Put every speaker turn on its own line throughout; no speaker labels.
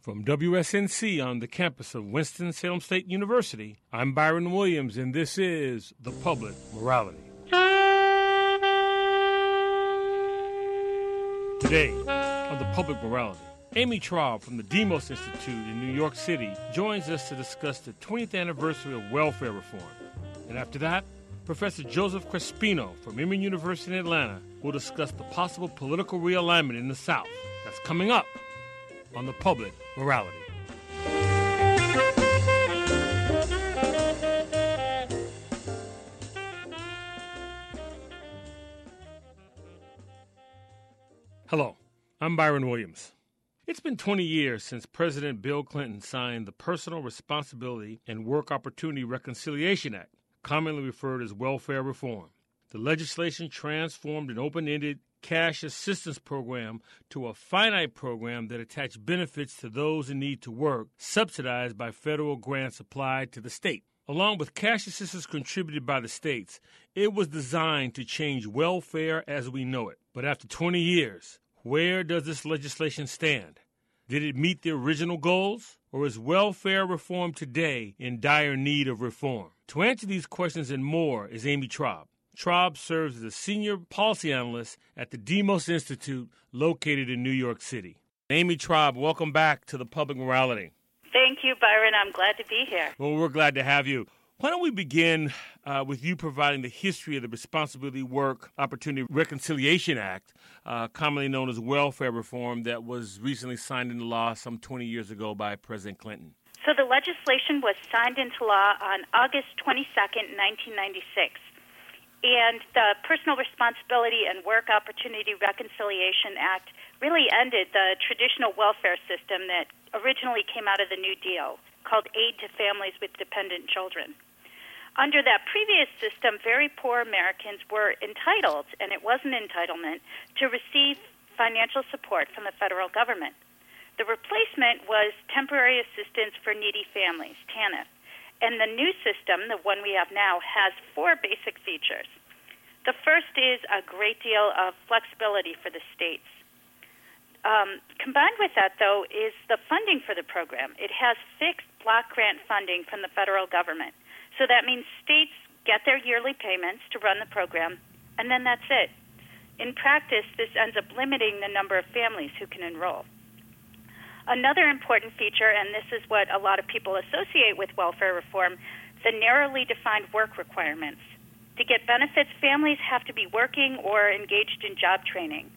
From WSNC on the campus of Winston-Salem State University, I'm Byron Williams, and this is The Public Morality. Today, on The Public Morality, Amy Traub from the Demos Institute in New York City joins us to discuss the 20th anniversary of welfare reform. And after that, Professor Joseph Crespino from Emory University in Atlanta will discuss the possible political realignment in the South that's coming up on the public morality. Hello, I'm Byron Williams. It's been 20 years since President Bill Clinton signed the Personal Responsibility and Work Opportunity Reconciliation Act, commonly referred as welfare reform. The legislation transformed an open ended cash assistance program to a finite program that attached benefits to those in need to work, subsidized by federal grants applied to the state. Along with cash assistance contributed by the states, it was designed to change welfare as we know it. But after 20 years, where does this legislation stand? Did it meet the original goals? Or is welfare reform today in dire need of reform? To answer these questions and more is Amy Traub. Traub serves as a senior policy analyst at the Demos Institute located in New York City. Amy Traub, welcome back to the Public Morality.
Thank you, Byron. I'm glad to be here.
Well, we're glad to have you. Why don't we begin uh, with you providing the history of the Responsibility Work Opportunity Reconciliation Act, uh, commonly known as welfare reform, that was recently signed into law some 20 years ago by President Clinton?
So the legislation was signed into law on August 22nd, 1996. And the Personal Responsibility and Work Opportunity Reconciliation Act really ended the traditional welfare system that originally came out of the New Deal, called Aid to Families with Dependent Children. Under that previous system, very poor Americans were entitled, and it was an entitlement, to receive financial support from the federal government. The replacement was Temporary Assistance for Needy Families, TANF. And the new system, the one we have now, has four basic features. The first is a great deal of flexibility for the states. Um, combined with that, though, is the funding for the program. It has fixed block grant funding from the federal government. So that means states get their yearly payments to run the program, and then that's it. In practice, this ends up limiting the number of families who can enroll. Another important feature, and this is what a lot of people associate with welfare reform, the narrowly defined work requirements. To get benefits, families have to be working or engaged in job training.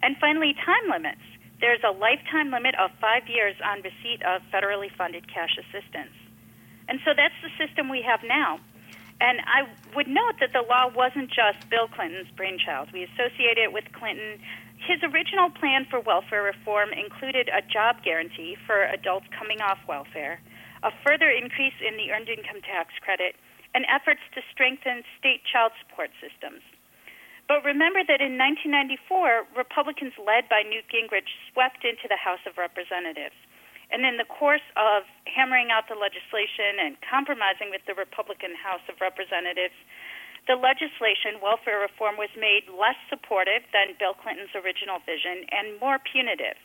And finally, time limits. There's a lifetime limit of five years on receipt of federally funded cash assistance. And so that's the system we have now. And I would note that the law wasn't just Bill Clinton's brainchild. We associate it with Clinton his original plan for welfare reform included a job guarantee for adults coming off welfare, a further increase in the earned income tax credit, and efforts to strengthen state child support systems. But remember that in 1994, Republicans led by Newt Gingrich swept into the House of Representatives. And in the course of hammering out the legislation and compromising with the Republican House of Representatives, the legislation, welfare reform, was made less supportive than Bill Clinton's original vision and more punitive.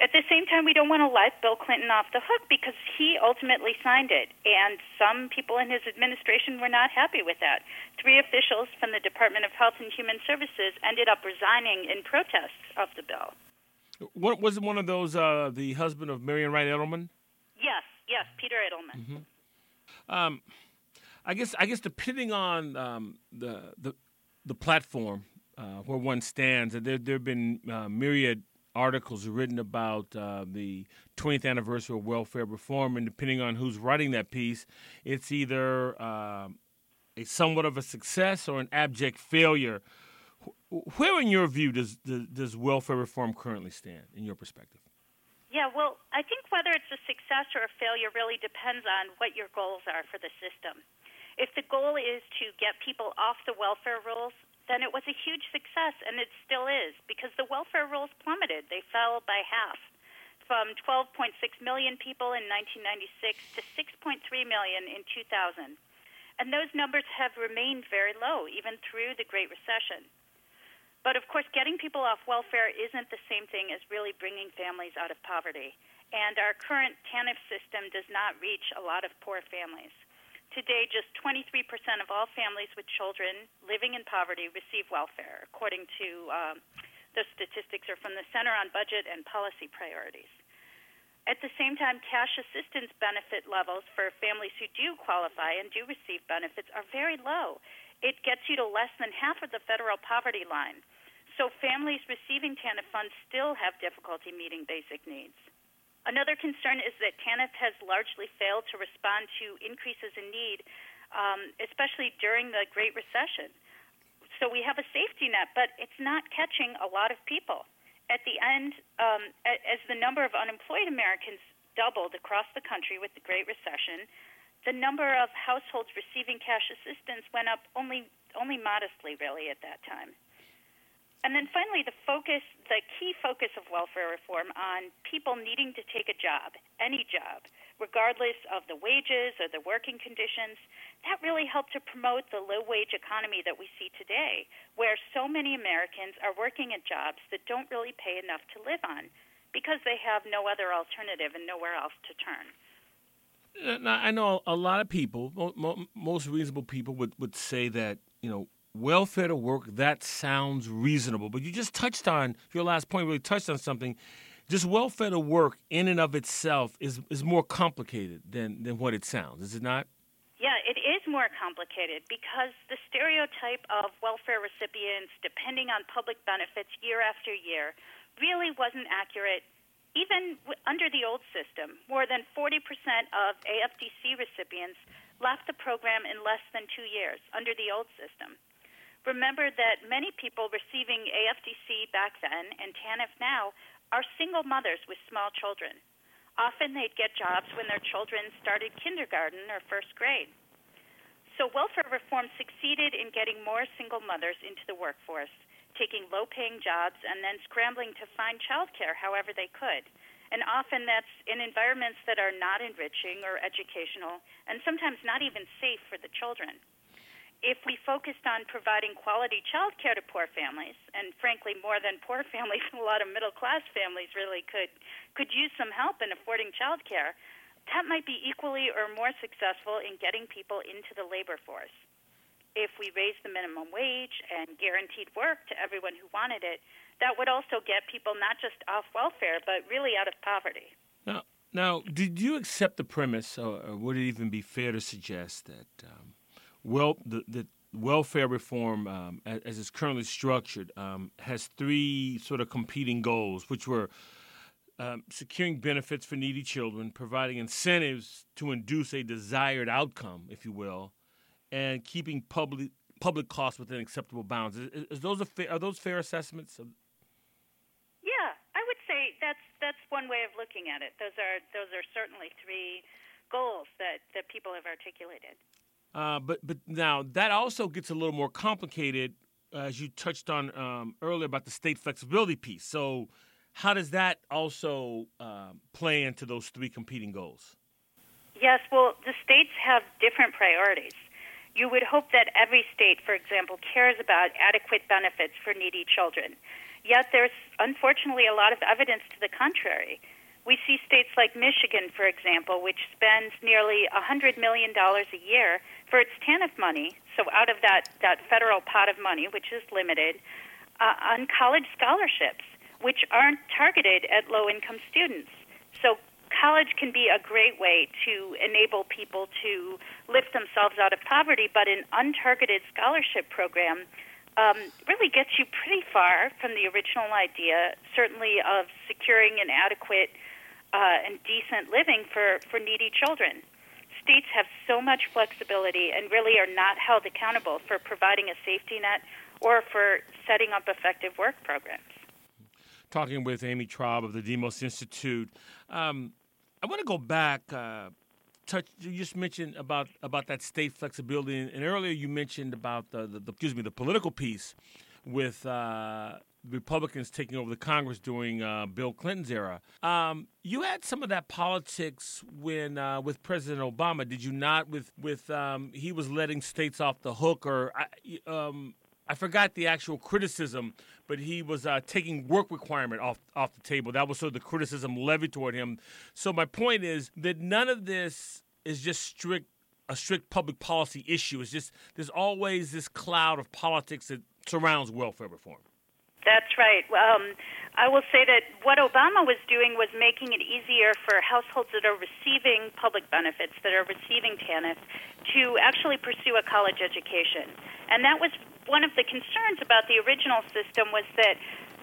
At the same time, we don't want to let Bill Clinton off the hook because he ultimately signed it, and some people in his administration were not happy with that. Three officials from the Department of Health and Human Services ended up resigning in protest of the bill.
What was one of those? Uh, the husband of Marian Wright Edelman.
Yes, yes, Peter Edelman.
Mm-hmm. Um, I guess I guess depending on um, the the the platform uh, where one stands, there there have been uh, myriad articles written about uh, the 20th anniversary of welfare reform, and depending on who's writing that piece, it's either uh, a somewhat of a success or an abject failure. Where, in your view, does, does does welfare reform currently stand, in your perspective?
Yeah, well, I think whether it's a success or a failure really depends on what your goals are for the system. If the goal is to get people off the welfare rolls, then it was a huge success, and it still is, because the welfare rolls plummeted. They fell by half from 12.6 million people in 1996 to 6.3 million in 2000. And those numbers have remained very low, even through the Great Recession. But of course, getting people off welfare isn't the same thing as really bringing families out of poverty. and our current TANF system does not reach a lot of poor families. Today, just 23% of all families with children living in poverty receive welfare, according to um, the statistics are from the Center on Budget and Policy Priorities. At the same time, cash assistance benefit levels for families who do qualify and do receive benefits are very low. It gets you to less than half of the federal poverty line. So families receiving TANF funds still have difficulty meeting basic needs. Another concern is that TANF has largely failed to respond to increases in need, um, especially during the Great Recession. So we have a safety net, but it's not catching a lot of people. At the end, um, as the number of unemployed Americans doubled across the country with the Great Recession, the number of households receiving cash assistance went up only only modestly, really, at that time. And then finally, the focus, the key focus of welfare reform on people needing to take a job, any job, regardless of the wages or the working conditions, that really helped to promote the low wage economy that we see today, where so many Americans are working at jobs that don't really pay enough to live on because they have no other alternative and nowhere else to turn.
Now, I know a lot of people, most reasonable people, would, would say that, you know, welfare to work, that sounds reasonable. But you just touched on your last point, really touched on something. Just welfare to work in and of itself is, is more complicated than, than what it sounds, is it not?
Yeah, it is more complicated because the stereotype of welfare recipients depending on public benefits year after year really wasn't accurate even under the old system. More than 40% of AFDC recipients left the program in less than two years under the old system. Remember that many people receiving AFDC back then and TANF now are single mothers with small children. Often they'd get jobs when their children started kindergarten or first grade. So welfare reform succeeded in getting more single mothers into the workforce, taking low paying jobs and then scrambling to find childcare however they could. And often that's in environments that are not enriching or educational and sometimes not even safe for the children if we focused on providing quality child care to poor families, and frankly more than poor families, a lot of middle class families really could could use some help in affording child care, that might be equally or more successful in getting people into the labor force. If we raised the minimum wage and guaranteed work to everyone who wanted it, that would also get people not just off welfare, but really out of poverty.
Now, now, did you accept the premise, or would it even be fair to suggest that um, well, the, the welfare reform, um, as, as, it's currently structured, um, has three sort of competing goals, which were um, securing benefits for needy children, providing incentives to induce a desired outcome, if you will, and keeping public public costs within acceptable bounds. Is, is those are those fair assessments?
Yeah, I would say that's that's one way of looking at it. Those are those are certainly three goals that, that people have articulated.
Uh, but but now that also gets a little more complicated, uh, as you touched on um, earlier about the state flexibility piece. So, how does that also uh, play into those three competing goals?
Yes, well, the states have different priorities. You would hope that every state, for example, cares about adequate benefits for needy children. Yet there's unfortunately a lot of evidence to the contrary. We see states like Michigan, for example, which spends nearly $100 million a year for its TANF money, so out of that, that federal pot of money, which is limited, uh, on college scholarships, which aren't targeted at low income students. So college can be a great way to enable people to lift themselves out of poverty, but an untargeted scholarship program um, really gets you pretty far from the original idea, certainly of securing an adequate uh, and decent living for, for needy children states have so much flexibility and really are not held accountable for providing a safety net or for setting up effective work programs.
Talking with Amy Traub of the Demos Institute, um, I want to go back. Uh, touch. You just mentioned about about that state flexibility, and, earlier you mentioned about the, the, the, excuse me the political piece with uh, Republicans taking over the Congress during uh, Bill Clinton's era. Um, you had some of that politics when uh, with President Obama, did you not? With with um, he was letting states off the hook, or um, I forgot the actual criticism, but he was uh, taking work requirement off off the table. That was sort of the criticism levied toward him. So my point is that none of this is just strict a strict public policy issue. It's just there's always this cloud of politics that surrounds welfare reform.
That's right. Um, I will say that what Obama was doing was making it easier for households that are receiving public benefits, that are receiving TANF, to actually pursue a college education. And that was one of the concerns about the original system was that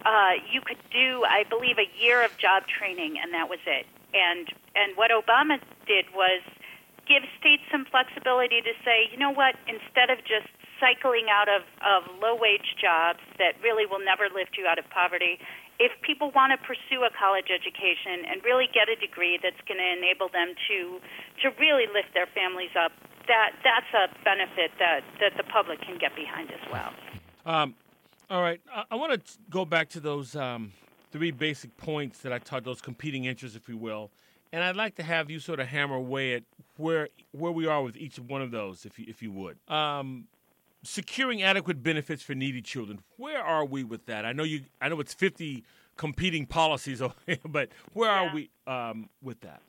uh, you could do, I believe, a year of job training, and that was it. And and what Obama did was give states some flexibility to say, you know what, instead of just cycling out of, of low wage jobs that really will never lift you out of poverty. If people want to pursue a college education and really get a degree that's going to enable them to to really lift their families up, that that's a benefit that, that the public can get behind as well.
Um, all right, I, I want to go back to those um, three basic points that I taught, those competing interests, if you will, and I'd like to have you sort of hammer away at where where we are with each one of those, if you if you would. Um, securing adequate benefits for needy children. Where are we with that? I know you. I know it's fifty competing policies, but where yeah. are we um, with that?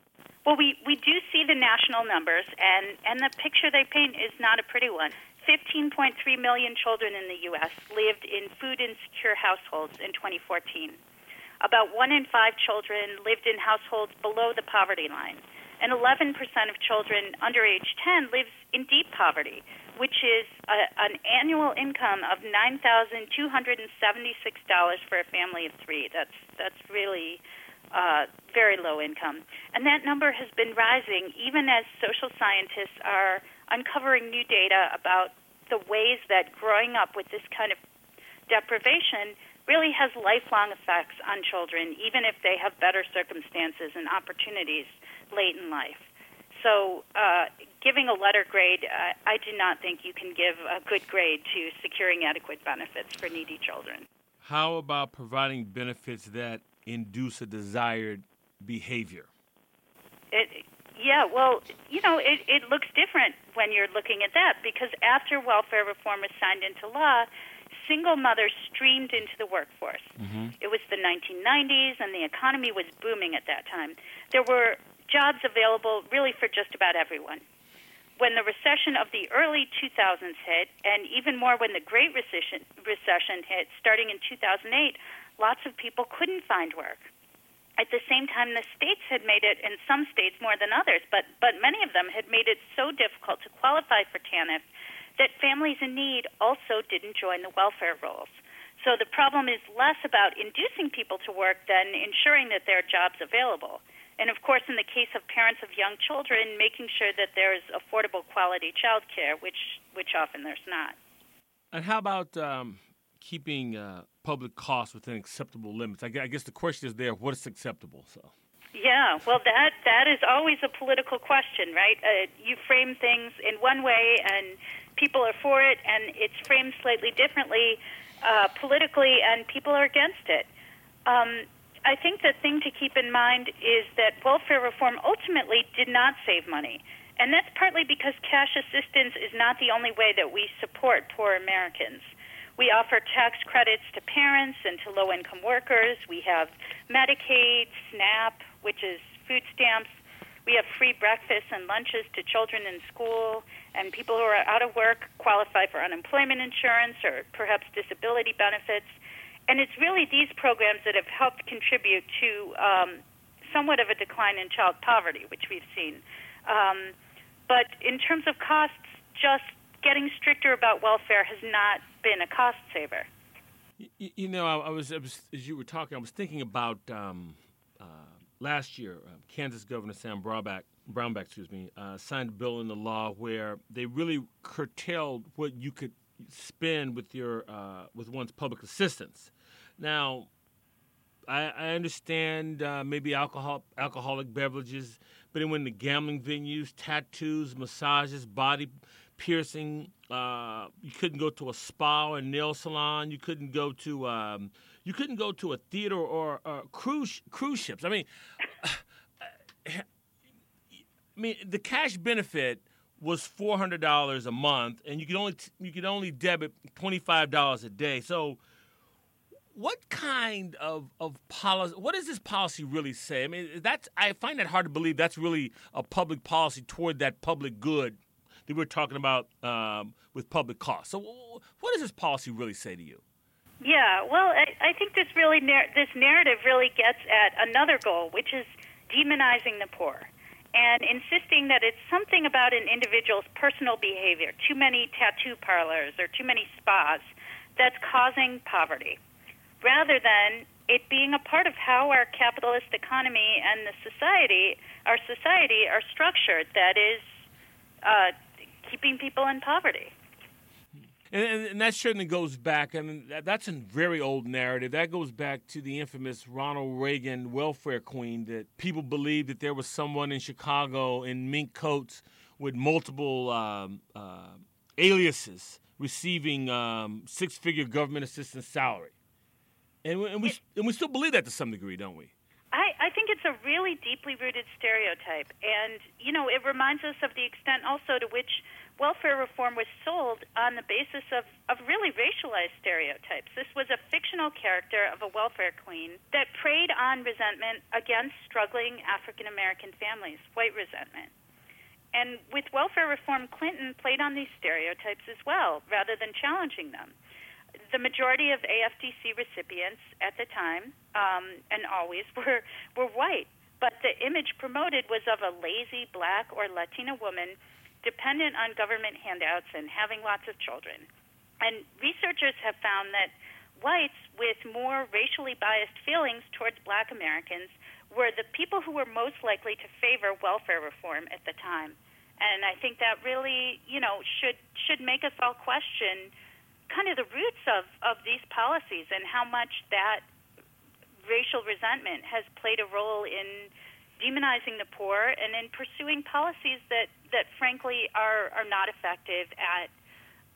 Well, we, we do see the national numbers, and, and the picture they paint is not a pretty one. 15.3 million children in the U.S. lived in food insecure households in 2014. About one in five children lived in households below the poverty line, and 11% of children under age 10 lives in deep poverty, which is a, an annual income of nine thousand two hundred and seventy six dollars for a family of three. That's that's really uh, very low income, and that number has been rising even as social scientists are uncovering new data about the ways that growing up with this kind of deprivation really has lifelong effects on children, even if they have better circumstances and opportunities late in life. So, uh, giving a letter grade, uh, I do not think you can give a good grade to securing adequate benefits for needy children.
How about providing benefits that induce a desired behavior?
It, yeah, well, you know, it, it looks different when you're looking at that because after welfare reform was signed into law, single mothers streamed into the workforce. Mm-hmm. It was the 1990s, and the economy was booming at that time. There were jobs available really for just about everyone. When the recession of the early 2000s hit, and even more when the Great Recession, hit, starting in 2008, lots of people couldn't find work. At the same time, the states had made it, in some states more than others, but, but many of them had made it so difficult to qualify for TANF that families in need also didn't join the welfare rolls. So the problem is less about inducing people to work than ensuring that there are jobs available. And of course, in the case of parents of young children, making sure that there's affordable quality child care, which, which often there's not.
And how about um, keeping uh, public costs within acceptable limits? I guess the question is there what is acceptable? So.
Yeah, well, that that is always a political question, right? Uh, you frame things in one way, and people are for it, and it's framed slightly differently uh, politically, and people are against it. Um, I think the thing to keep in mind is that welfare reform ultimately did not save money. And that's partly because cash assistance is not the only way that we support poor Americans. We offer tax credits to parents and to low income workers. We have Medicaid, SNAP, which is food stamps. We have free breakfasts and lunches to children in school, and people who are out of work qualify for unemployment insurance or perhaps disability benefits and it's really these programs that have helped contribute to um, somewhat of a decline in child poverty, which we've seen. Um, but in terms of costs, just getting stricter about welfare has not been a cost saver.
You, you know, I, I, was, I, was, as you were talking, I was thinking about um, uh, last year. Uh, Kansas Governor Sam Brownback, Brownback, excuse me, uh, signed a bill into law where they really curtailed what you could spend with your uh, with one's public assistance. Now, I, I understand uh, maybe alcohol, alcoholic beverages, but then when the gambling venues, tattoos, massages, body piercing, uh, you couldn't go to a spa or nail salon. You couldn't go to um, you couldn't go to a theater or uh, cruise cruise ships. I mean, I mean the cash benefit was four hundred dollars a month, and you could only you could only debit twenty five dollars a day. So, what kind of of policy? What does this policy really say? I mean, that's I find that hard to believe. That's really a public policy toward that public good that we're talking about um, with public costs. So, what does this policy really say to you?
Yeah, well, I, I think this really this narrative really gets at another goal, which is demonizing the poor and insisting that it's something about an individual's personal behavior, too many tattoo parlors or too many spas, that's causing poverty, rather than it being a part of how our capitalist economy and the society, our society, are structured. That is uh, keeping people in poverty.
And, and, that certainly goes back. I mean, that's a very old narrative. That goes back to the infamous Ronald Reagan welfare queen. That people believed that there was someone in Chicago in mink coats with multiple um, uh, aliases receiving um, six-figure government assistance salary, and, and we and we still believe that to some degree, don't we?
I, I think it's a really deeply rooted stereotype, and you know, it reminds us of the extent also to which welfare reform was sold on the basis of, of really racialized stereotypes. This was a fictional character of a welfare queen that preyed on resentment against struggling African American families, white resentment. And with welfare reform, Clinton played on these stereotypes as well, rather than challenging them. The majority of AFDC recipients at the time, um, and always, were, were white. But the image promoted was of a lazy black or Latina woman dependent on government handouts and having lots of children. And researchers have found that whites with more racially biased feelings towards black Americans were the people who were most likely to favor welfare reform at the time. And I think that really, you know, should should make us all question kind of the roots of, of these policies and how much that racial resentment has played a role in demonizing the poor and in pursuing policies that, that frankly are, are not effective at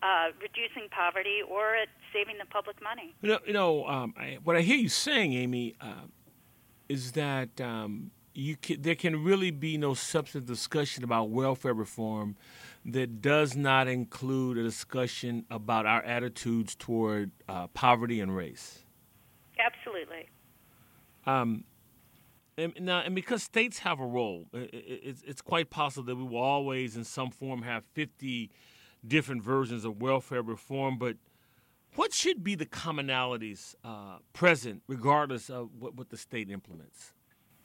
uh, reducing poverty or at saving the public money.
You know, you know um, I, what I hear you saying, Amy, uh, is that um, you can, there can really be no substantive discussion about welfare reform that does not include a discussion about our attitudes toward uh, poverty and race.
Absolutely.
Um, and now, and because states have a role, it's, it's quite possible that we will always, in some form, have 50 different versions of welfare reform. But what should be the commonalities uh, present, regardless of what, what the state implements?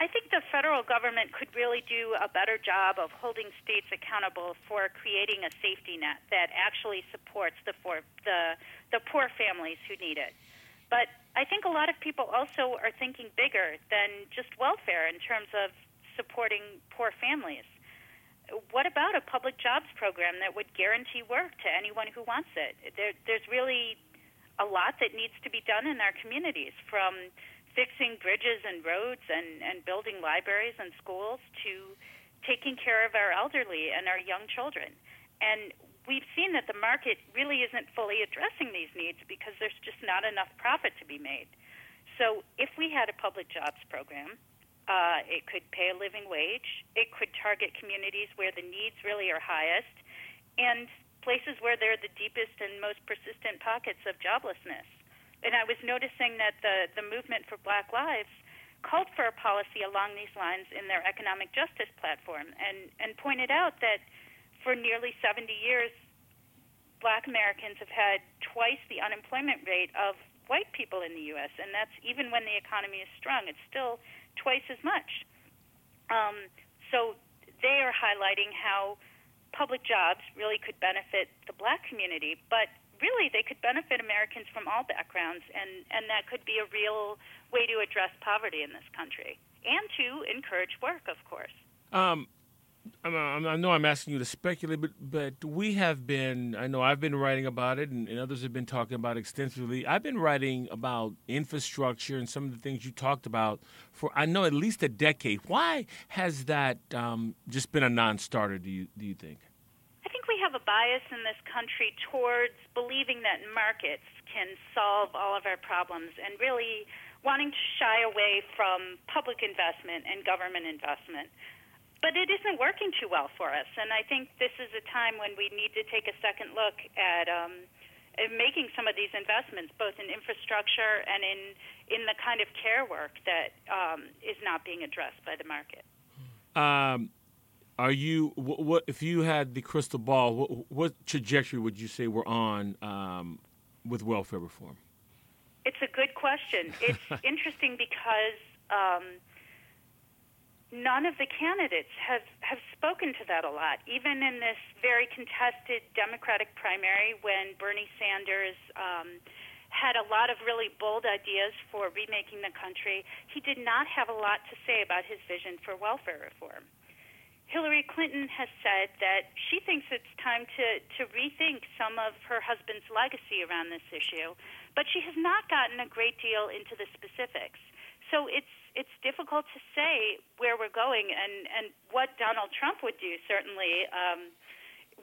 I think the federal government could really do a better job of holding states accountable for creating a safety net that actually supports the, for, the, the poor families who need it. But I think a lot of people also are thinking bigger than just welfare in terms of supporting poor families. What about a public jobs program that would guarantee work to anyone who wants it? There, there's really a lot that needs to be done in our communities, from fixing bridges and roads and, and building libraries and schools to taking care of our elderly and our young children. And we've seen that the market really isn't fully addressing these needs because there's just not enough profit to be made. So if we had a public jobs program, uh, it could pay a living wage. It could target communities where the needs really are highest, and places where there are the deepest and most persistent pockets of joblessness. And I was noticing that the the movement for Black Lives called for a policy along these lines in their economic justice platform, and and pointed out that for nearly 70 years, black Americans have had twice the unemployment rate of white people in the U.S., and that's even when the economy is strong. It's still twice as much. Um, so they are highlighting how public jobs really could benefit the black community, but really they could benefit Americans from all backgrounds, and, and that could be a real way to address poverty in this country and to encourage work, of course.
Um, I know I'm asking you to speculate, but but we have been. I know I've been writing about it, and, and, others have been talking about extensively. I've been writing about infrastructure and some of the things you talked about for I know at least a decade. Why has that um, just been a non-starter? Do you do you think?
I think we have a bias in this country towards believing that markets can solve all of our problems, and really wanting to shy away from public investment and government investment but it isn't working too well for us. And I think this is a time when we need to take a second look at, um, at making some of these investments, both in infrastructure and in in the kind of care work that um, is not being addressed by the market.
Um, are you what, what, if you had the crystal ball? What, what trajectory would you say we're on um, with welfare reform?
It's a good question. It's interesting because um, none of the candidates have, have spoken to that a lot. Even in this very contested Democratic primary, when Bernie Sanders um, had a lot of really bold ideas for remaking the country, he did not have a lot to say about his vision for welfare reform. Hillary Clinton has said that she thinks it's time to, to rethink some of her husband's legacy around this issue, but she has not gotten a great deal into the specifics. So it's it's difficult to say where we're going, and and what Donald Trump would do certainly um,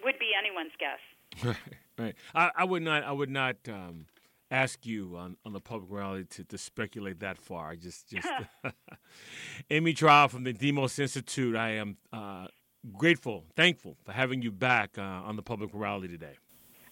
would be anyone's guess.
Right. I, I would not. I would not. Um, ask you on, on the Public Morality to, to speculate that far. I just just Amy Traub from the Demos Institute. I am uh, grateful, thankful for having you back uh, on the Public Morality today.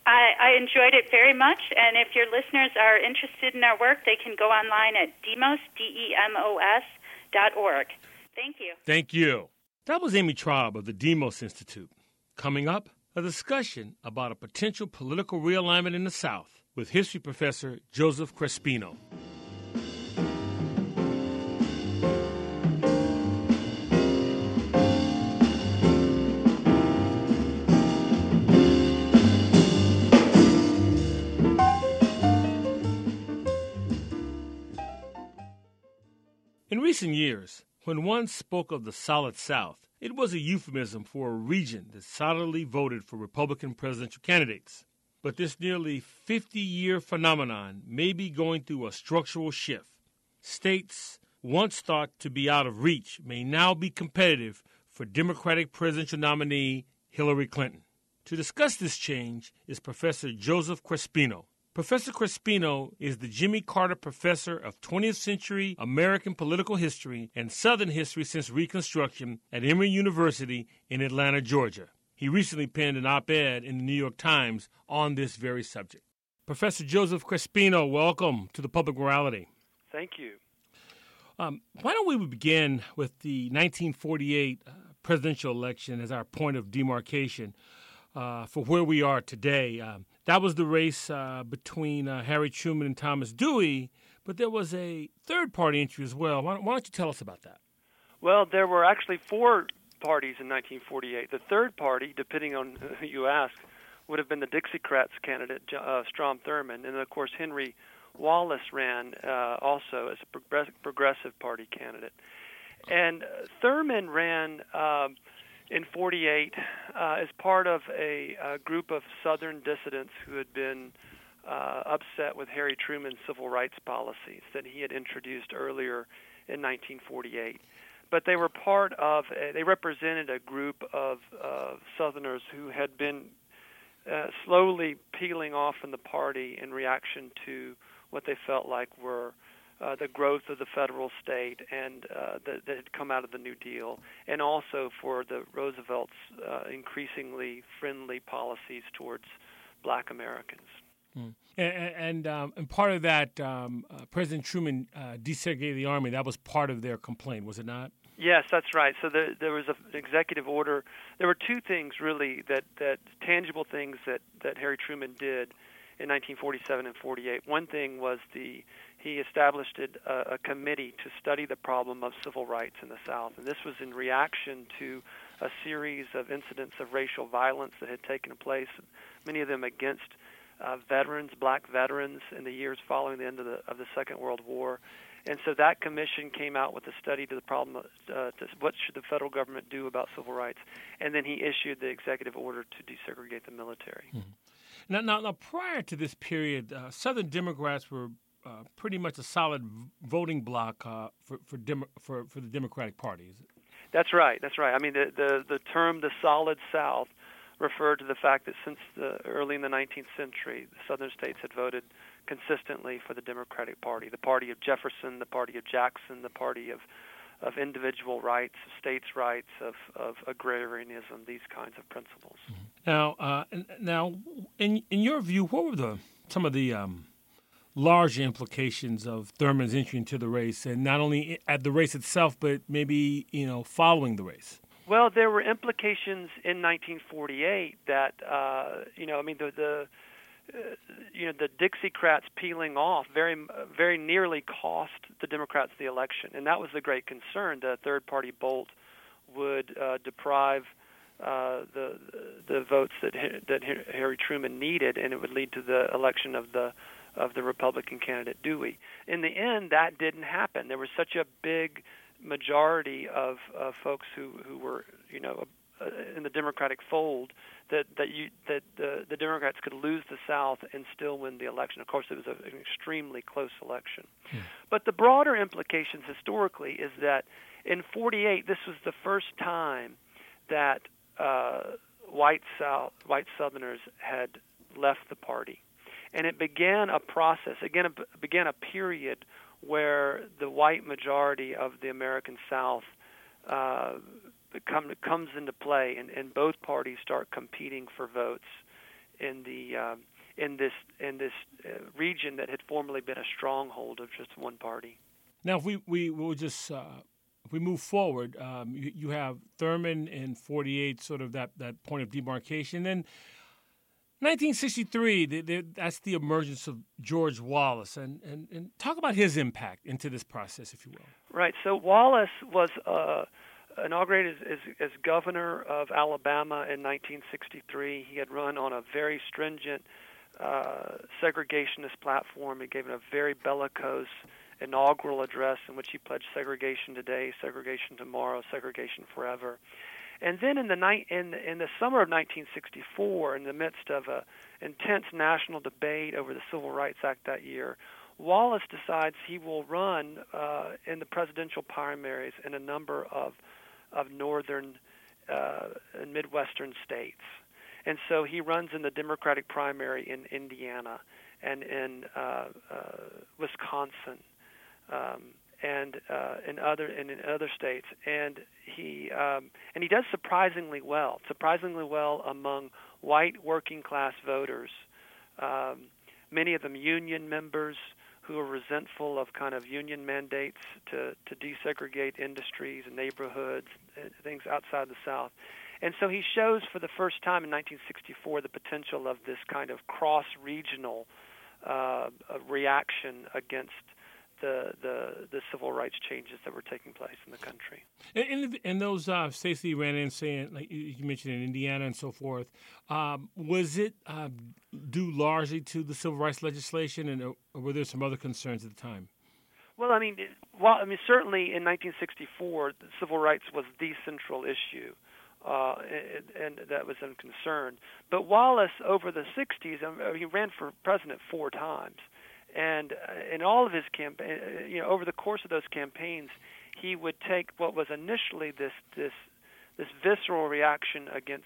I, I enjoyed it very much, and if your listeners are interested in our work, they can go online at demos, D-E-M-O-S, dot org. Thank you.
Thank you. That was Amy Traub of the Demos Institute. Coming up, a discussion about a potential political realignment in the South with history professor Joseph Crespino. In recent years, when one spoke of the Solid South, it was a euphemism for a region that solidly voted for Republican presidential candidates. But this nearly 50 year phenomenon may be going through a structural shift. States once thought to be out of reach may now be competitive for Democratic presidential nominee Hillary Clinton. To discuss this change is Professor Joseph Crespino. Professor Crespino is the Jimmy Carter Professor of 20th Century American Political History and Southern History since Reconstruction at Emory University in Atlanta, Georgia. He recently penned an op ed in the New York Times on this very subject. Professor Joseph Crespino, welcome to the Public Morality.
Thank you.
Um, why don't we begin with the 1948 uh, presidential election as our point of demarcation uh, for where we are today? Um, that was the race uh, between uh, Harry Truman and Thomas Dewey, but there was a third party entry as well. Why, why don't you tell us about that?
Well, there were actually four parties in 1948. The third party, depending on who you ask, would have been the Dixiecrats candidate, uh, Strom Thurmond, and of course Henry Wallace ran uh, also as a progressive party candidate. And Thurmond ran um, in 48 uh, as part of a, a group of Southern dissidents who had been uh, upset with Harry Truman's civil rights policies that he had introduced earlier in 1948 but they were part of, they represented a group of uh, Southerners who had been uh, slowly peeling off from the party in reaction to what they felt like were uh, the growth of the federal state and uh, that, that had come out of the New Deal, and also for the Roosevelt's uh, increasingly friendly policies towards Black Americans.
Mm. And and, um, and, part of that, um, uh, President Truman uh, desegregated the army. That was part of their complaint, was it not?
Yes, that's right. So the, there was a, an executive order. There were two things really that, that tangible things that, that Harry Truman did in 1947 and 48. One thing was the he established a, a committee to study the problem of civil rights in the South, and this was in reaction to a series of incidents of racial violence that had taken place, many of them against uh, veterans, black veterans, in the years following the end of the of the Second World War. And so that commission came out with a study to the problem: uh, to what should the federal government do about civil rights, and then he issued the executive order to desegregate the military.
Mm-hmm. Now, now, now, prior to this period, uh, Southern Democrats were uh, pretty much a solid voting bloc uh, for for, Demo- for for the Democratic Party. Is it?
That's right. That's right. I mean, the the, the term "the Solid South" referred to the fact that since the early in the 19th century, the southern states had voted consistently for the Democratic Party, the party of Jefferson, the party of Jackson, the party of of individual rights, of states' rights, of, of agrarianism, these kinds of principles.
Mm-hmm. Now, uh, now, in in your view, what were the some of the um, large implications of Thurmond's entry into the race, and not only at the race itself, but maybe you know following the race?
Well, there were implications in 1948 that uh, you know, I mean, the the uh, you know the Dixiecrats peeling off very very nearly cost the Democrats the election, and that was the great concern. The third party bolt would uh, deprive uh, the the votes that that Harry Truman needed, and it would lead to the election of the of the Republican candidate Dewey. In the end, that didn't happen. There was such a big majority of uh, folks who who were you know uh, in the Democratic fold that that you that the the Democrats could lose the South and still win the election. Of course, it was a, an extremely close election. Hmm. But the broader implications historically is that in 48 this was the first time that uh, white South white Southerners had left the party, and it began a process. Again, it began a period where the white majority of the American South uh, come, comes into play, and, and both parties start competing for votes in the um, in this in this uh, region that had formerly been a stronghold of just one party.
Now, if we we will just uh, if we move forward, um, you, you, have Thurmond in '48, sort of that that point of demarcation. Then 1963, the, the, that's the emergence of George Wallace, and, and and talk about his impact into this process, if you will.
Right. So Wallace was. Uh, inaugurated as, as, governor of Alabama in 1963. He had run on a very stringent uh, segregationist platform. He gave a very bellicose inaugural address in which he pledged segregation today, segregation tomorrow, segregation forever. And then in the night in in the summer of 1964, in the midst of a intense national debate over the Civil Rights Act that year, Wallace decides he will run uh, in the presidential primaries in a number of of northern uh, and midwestern states. And so he runs in the Democratic primary in Indiana and in uh, uh, Wisconsin um, and uh, in other and in other states. And he um, and he does surprisingly well, surprisingly well among white working class voters. Um, many of them union members who are resentful of kind of union mandates to, to desegregate industries and neighborhoods and things outside the South. And so he shows for the first time in 1964 the potential of this kind of cross regional uh, reaction against the, the, the civil rights changes that were taking place in the country.
And, and those uh, states that you ran in, saying like you mentioned in Indiana and so forth, um, was it uh, due largely to the civil rights legislation, and or were there some other concerns at the time?
Well, I mean, well, I mean, certainly in 1964, civil rights was the central issue. Uh, and, and, that was a concern. But Wallace, over the 60s, um, he ran for president four times, and uh, in all of his campaign, uh, you know, over the course of those campaigns, he would take what was initially this this this visceral reaction against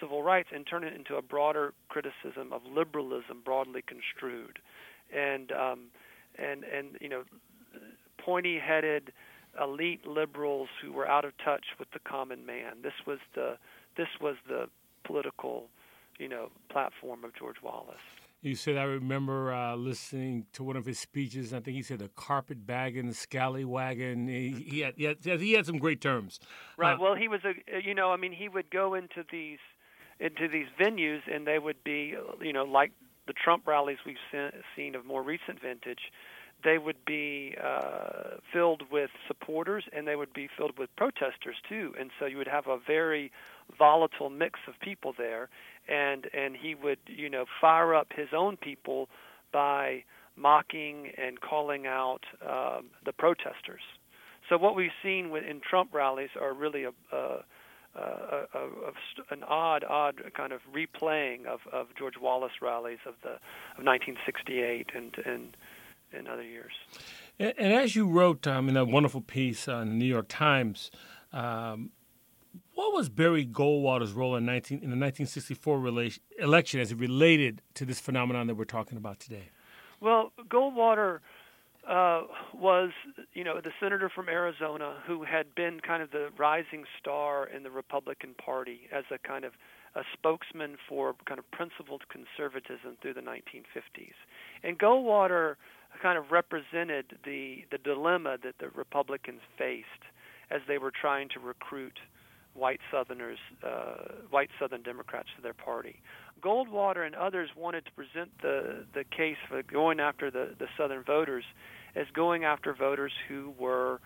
civil rights and turn it into a broader criticism of liberalism, broadly construed, and um, and and you know, pointy-headed elite liberals who were out of touch with the common man. This was the this was the political, you know, platform of George Wallace.
You said I remember uh, listening to one of his speeches. I think he said the carpet bagging, scallywagging. He, he, had, he had he had some great terms.
Right. Uh, well, he was a you know I mean he would go into these into these venues and they would be you know like the Trump rallies we've seen of more recent vintage. They would be uh, filled with supporters and they would be filled with protesters too. And so you would have a very volatile mix of people there and and he would you know fire up his own people by mocking and calling out um, the protesters. So what we've seen in Trump rallies are really a, a, a, a, an odd, odd kind of replaying of, of George Wallace rallies of the of 1968 and and and other years.
And, and as you wrote um, in that wonderful piece in the New York Times, um, what was Barry Goldwater's role in, 19, in the 1964 relation, election as it related to this phenomenon that we're talking about today?
Well, Goldwater uh, was, you know, the senator from Arizona who had been kind of the rising star in the Republican Party as a kind of a spokesman for kind of principled conservatism through the 1950s. And Goldwater kind of represented the the dilemma that the Republicans faced as they were trying to recruit white Southerners, uh, white Southern Democrats to their party. Goldwater and others wanted to present the the case for going after the the Southern voters as going after voters who were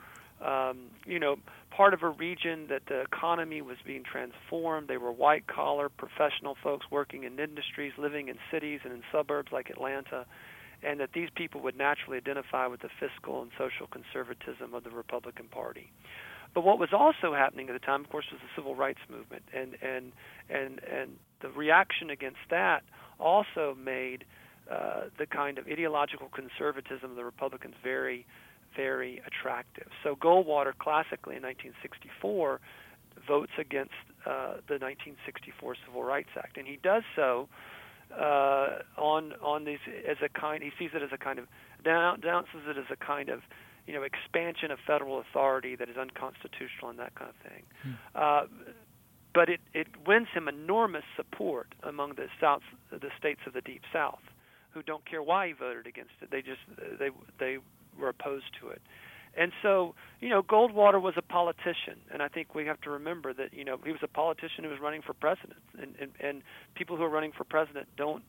um, you know, part of a region that the economy was being transformed. They were white collar professional folks working in industries, living in cities and in suburbs like Atlanta, and that these people would naturally identify with the fiscal and social conservatism of the Republican Party. But what was also happening at the time, of course, was the civil rights movement, and and and and the reaction against that also made uh, the kind of ideological conservatism of the Republicans very, very attractive. So Goldwater, classically in 1964, votes against uh, the 1964 Civil Rights Act, and he does so uh, on on these as a kind. He sees it as a kind of denounces it as a kind of you know expansion of federal authority that is unconstitutional and that kind of thing. Hmm. Uh, but it, it wins him enormous support among the South, the states of the Deep South who don't care why he voted against it. They just they they were opposed to it. And so, you know, Goldwater was a politician, and I think we have to remember that, you know, he was a politician who was running for president, and and, and people who are running for president don't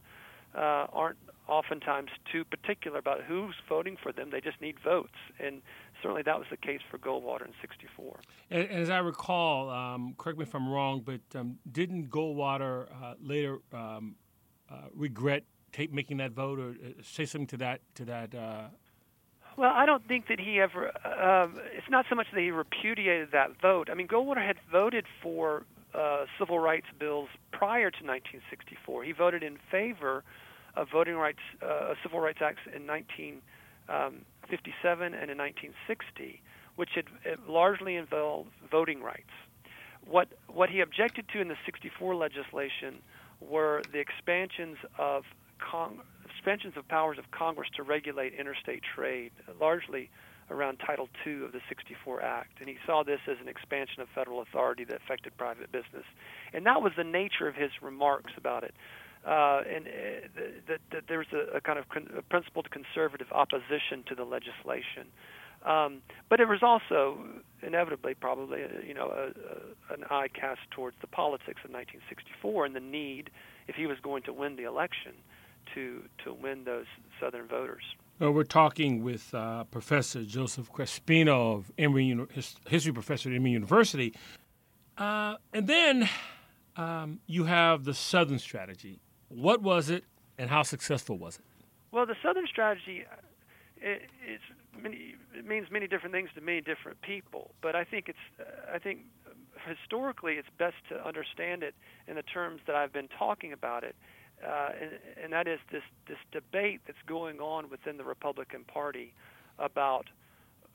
uh, aren't oftentimes too particular about who's voting for them. They just need votes, and certainly that was the case for Goldwater in '64.
And, and, as I recall, um, correct me if I'm wrong, but um, didn't Goldwater uh, later um, uh, regret take, making that vote, or uh, say something to that to that? Uh...
Well, I don't think that he ever. Uh, it's not so much that he repudiated that vote. I mean, Goldwater had voted for uh, civil rights bills prior to 1964. He voted in favor of voting rights, uh, civil rights acts in 1957 um, and in 1960, which had largely involved voting rights. What what he objected to in the 64 legislation were the expansions of suspensions of powers of Congress to regulate interstate trade, largely around Title II of the 64 Act. And he saw this as an expansion of federal authority that affected private business. And that was the nature of his remarks about it. Uh, and uh, that the, there's a, a, kind of con- a principled conservative opposition to the legislation. Um, but it was also inevitably, probably, uh, you know, a, a, an eye cast towards the politics of 1964 and the need, if he was going to win the election, to to win those Southern voters.
Well, we're talking with uh, Professor Joseph Crespino of Emory, history professor at Emory University, uh, and then um, you have the Southern strategy. What was it, and how successful was it?
Well, the Southern strategy uh, it, many, it means many different things to many different people, but I think it's I think historically it's best to understand it in the terms that I've been talking about it uh, and, and that is this this debate that's going on within the Republican Party about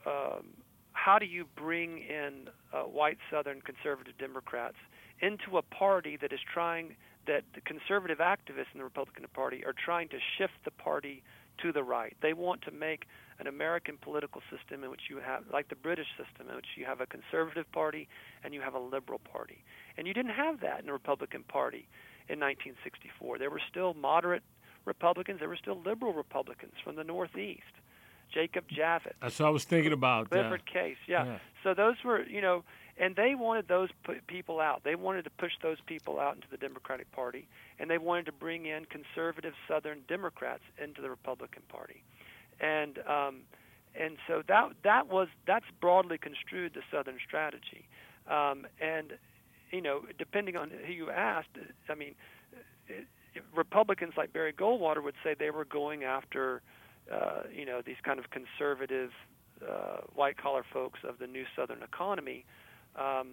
um, how do you bring in uh, white Southern conservative Democrats into a party that is trying that the conservative activists in the Republican Party are trying to shift the party to the right. They want to make an American political system in which you have, like the British system, in which you have a conservative party and you have a liberal party. And you didn't have that in the Republican Party in 1964. There were still moderate Republicans. There were still liberal Republicans from the Northeast. Jacob Javits.
That's what I was thinking about.
Clifford uh, Case, yeah. yeah. So those were, you know, and they wanted those people out. They wanted to push those people out into the Democratic Party, and they wanted to bring in conservative Southern Democrats into the Republican Party, and um, and so that that was that's broadly construed the Southern strategy, um, and you know, depending on who you asked, I mean, Republicans like Barry Goldwater would say they were going after, uh, you know, these kind of conservative, uh, white collar folks of the new Southern economy. Um,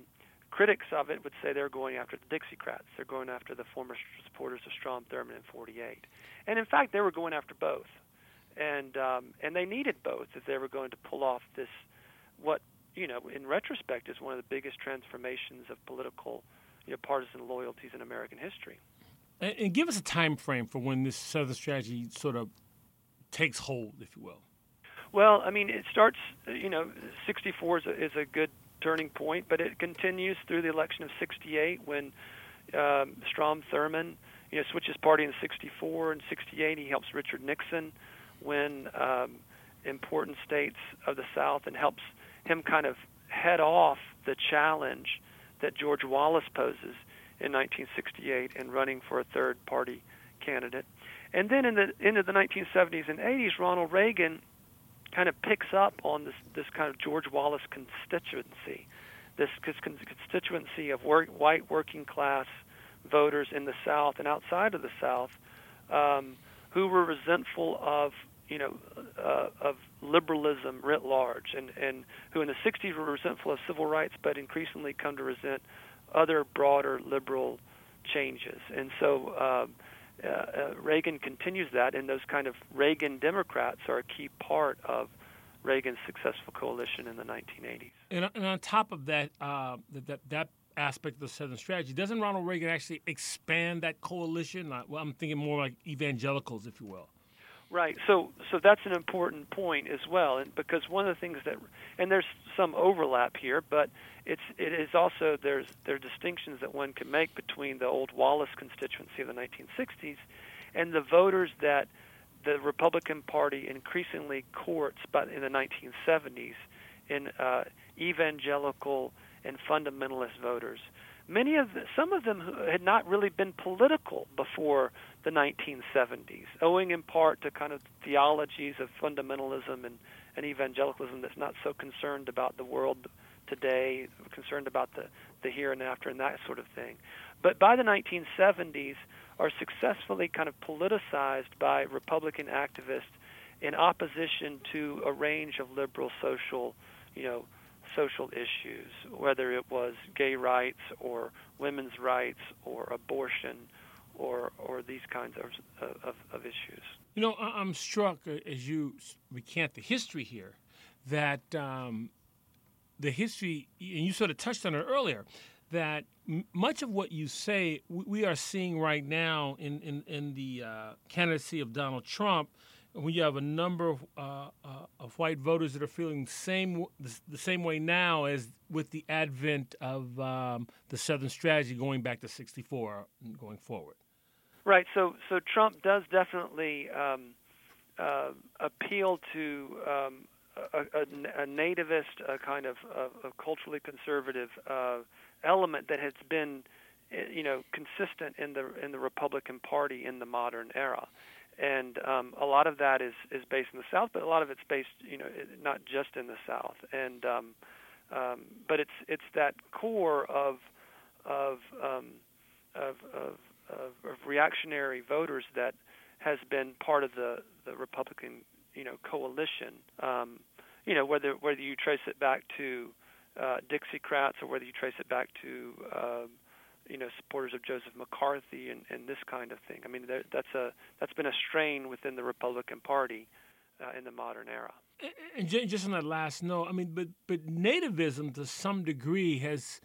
critics of it would say they're going after the Dixiecrats. They're going after the former supporters of Strom Thurmond in '48, and in fact, they were going after both, and um, and they needed both if they were going to pull off this what you know, in retrospect, is one of the biggest transformations of political, you know, partisan loyalties in American history.
And, and give us a time frame for when this Southern strategy sort of takes hold, if you will.
Well, I mean, it starts. You know, 64 is a, is a good turning point, but it continues through the election of 68 when um, Strom Thurmond, you know, switches party in 64 and 68. He helps Richard Nixon win um, important states of the South and helps him kind of head off the challenge that George Wallace poses in 1968 in running for a third party candidate. And then in the into the 1970s and 80s, Ronald Reagan kind of picks up on this this kind of George Wallace constituency, this constituency of work, white working class voters in the South and outside of the South, um, who were resentful of you know uh, of liberalism writ large, and and who in the 60s were resentful of civil rights, but increasingly come to resent other broader liberal changes. And so. Um, uh, uh, Reagan continues that, and those kind of Reagan Democrats are a key part of Reagan's successful coalition in the 1980s.
And, and on top of that, uh, that, that aspect of the Southern strategy, doesn't Ronald Reagan actually expand that coalition? Well, I'm thinking more like evangelicals, if you will.
Right. So so that's an important point as well, and because one of the things that and there's some overlap here, but it's it is also there's there are distinctions that one can make between the old Wallace constituency of the 1960s and the voters that the Republican Party increasingly courts, but in the 1970s, in uh, evangelical and fundamentalist voters. Many of the, some of them who had not really been political before the 1970s, owing in part to kind of theologies of fundamentalism and, and evangelicalism that's not so concerned about the world today, concerned about the, the here and after and that sort of thing. But by the 1970s, are successfully kind of politicized by Republican activists in opposition to a range of liberal social, you know, social issues, whether it was gay rights or women's rights or abortion or or these kinds of of, of issues.
You know, I'm struck uh, as you recant the history here that um, the history, and you sort of touched on it earlier, that much of what you say we are seeing right now in in, in the uh, candidacy of Donald Trump when you have a number of, uh, uh, of white voters that are feeling the same the, same way now as with the advent of um, the Southern strategy going back to '64 and going forward.
Right. So so Trump does definitely um, uh, appeal to um, a, a, a, nativist, a kind of a, a culturally conservative uh, element that has been, eh, you know, consistent in the in the Republican Party in the modern era and um, a lot of that is is based in the South, but a lot of it's based, you know, not just in the South. And um, um, but it's it's that core of of, um, of of of reactionary voters that has been part of the the Republican, you know, coalition. Um, you know, whether whether you trace it back to uh, Dixiecrats or whether you trace it back to uh, you know supporters of Joseph McCarthy and, and this kind of thing. I mean, there, that's a that's been a strain within the Republican Party uh, in the modern era.
And just on that last note, I mean, but but nativism to some degree has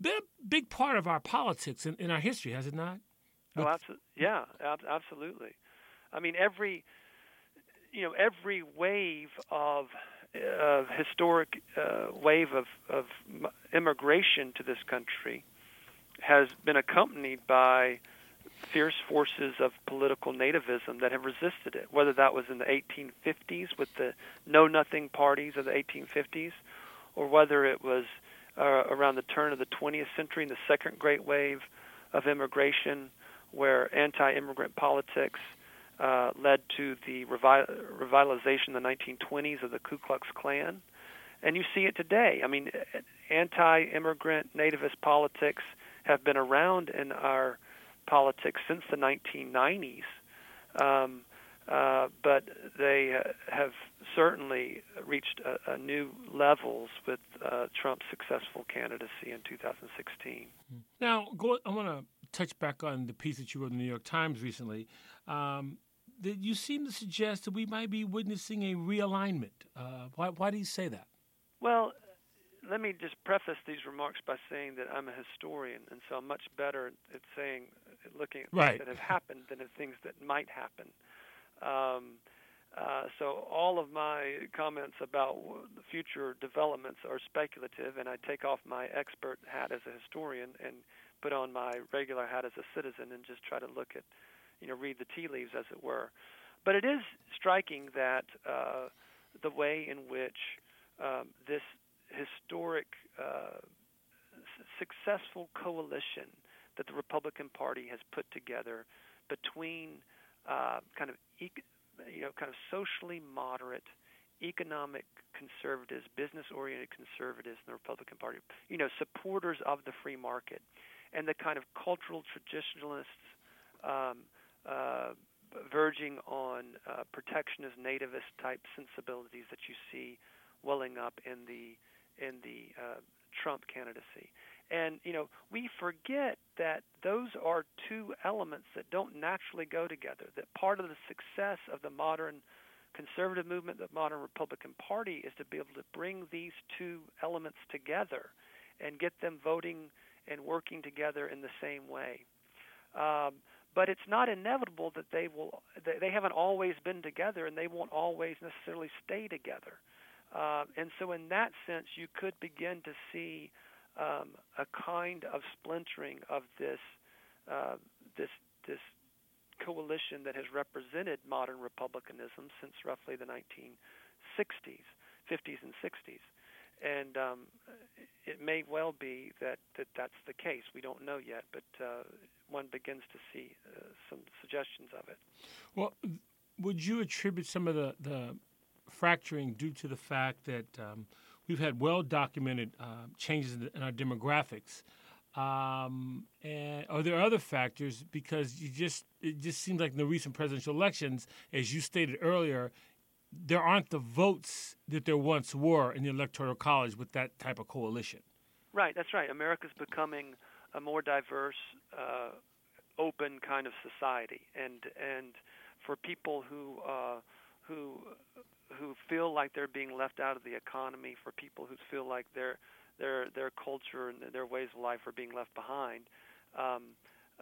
been a big part of our politics in, in our history, has it not?
Oh, absolutely. Yeah, ab- absolutely. I mean, every you know every wave of uh, historic uh, wave of, of immigration to this country has been accompanied by fierce forces of political nativism that have resisted it, whether that was in the 1850s with the Know Nothing parties of the 1850s, or whether it was uh, around the turn of the 20th century in the second great wave of immigration, where anti immigrant politics uh, led to the revi- revitalization in the 1920s of the Ku Klux Klan. And you see it today. I mean, anti immigrant nativist politics have been around in our politics since the 1990s, um, uh, but they uh, have certainly reached a, a new levels with uh, Trump's successful candidacy in 2016.
Now, go, I want to touch back on the piece that you wrote in the New York Times recently. Um, that you seem to suggest that we might be witnessing a realignment. Uh, why, why do you say that?
Well, let me just preface these remarks by saying that I'm a historian, and so I'm much better at saying, looking at
right.
things that have happened than at things that might happen. Um, Uh, so all of my comments about future developments are speculative, and I take off my expert hat as a historian and put on my regular hat as a citizen and just try to look at, you know, read the tea leaves, as it were. But it is striking that uh, the way in which um, this historic, uh, successful coalition that the Republican Party has put together between uh, kind of you know kind of socially moderate economic conservatives, business-oriented conservatives in the Republican Party, you know, supporters of the free market, and the kind of cultural traditionalists um, uh, verging on uh, protectionist, nativist type sensibilities that you see welling up in the in the uh, Trump candidacy. And you know, we forget that those are two elements that don't naturally go together. That part of the success of the modern conservative movement, the modern Republican Party, is to be able to bring these two elements together and get them voting and working together in the same way. Um, but it's not inevitable that they will. They haven't always been together, and they won't always necessarily stay together. Uh, and so, in that sense, you could begin to see um, a kind of splintering of this uh, this this coalition that has represented modern republicanism since roughly the 1960s, 50s and 60s, and um, it may well be that, that that's the case. We don't know yet, but uh, one begins to see uh, some suggestions of it.
Well, would you attribute some of the, the fracturing due to the fact that um, we've had well documented uh, changes in, our demographics. Um, and are there other factors? Because you just it just seems like in the recent presidential elections, as you stated earlier, there aren't the votes that there once were in the electoral college with that type of coalition.
Right, that's right. America's becoming a more diverse, uh, open kind of society, and and for people who uh, who who feel like they're being left out of the economy, for people who feel like their their their culture and their ways of life are being left behind. Um,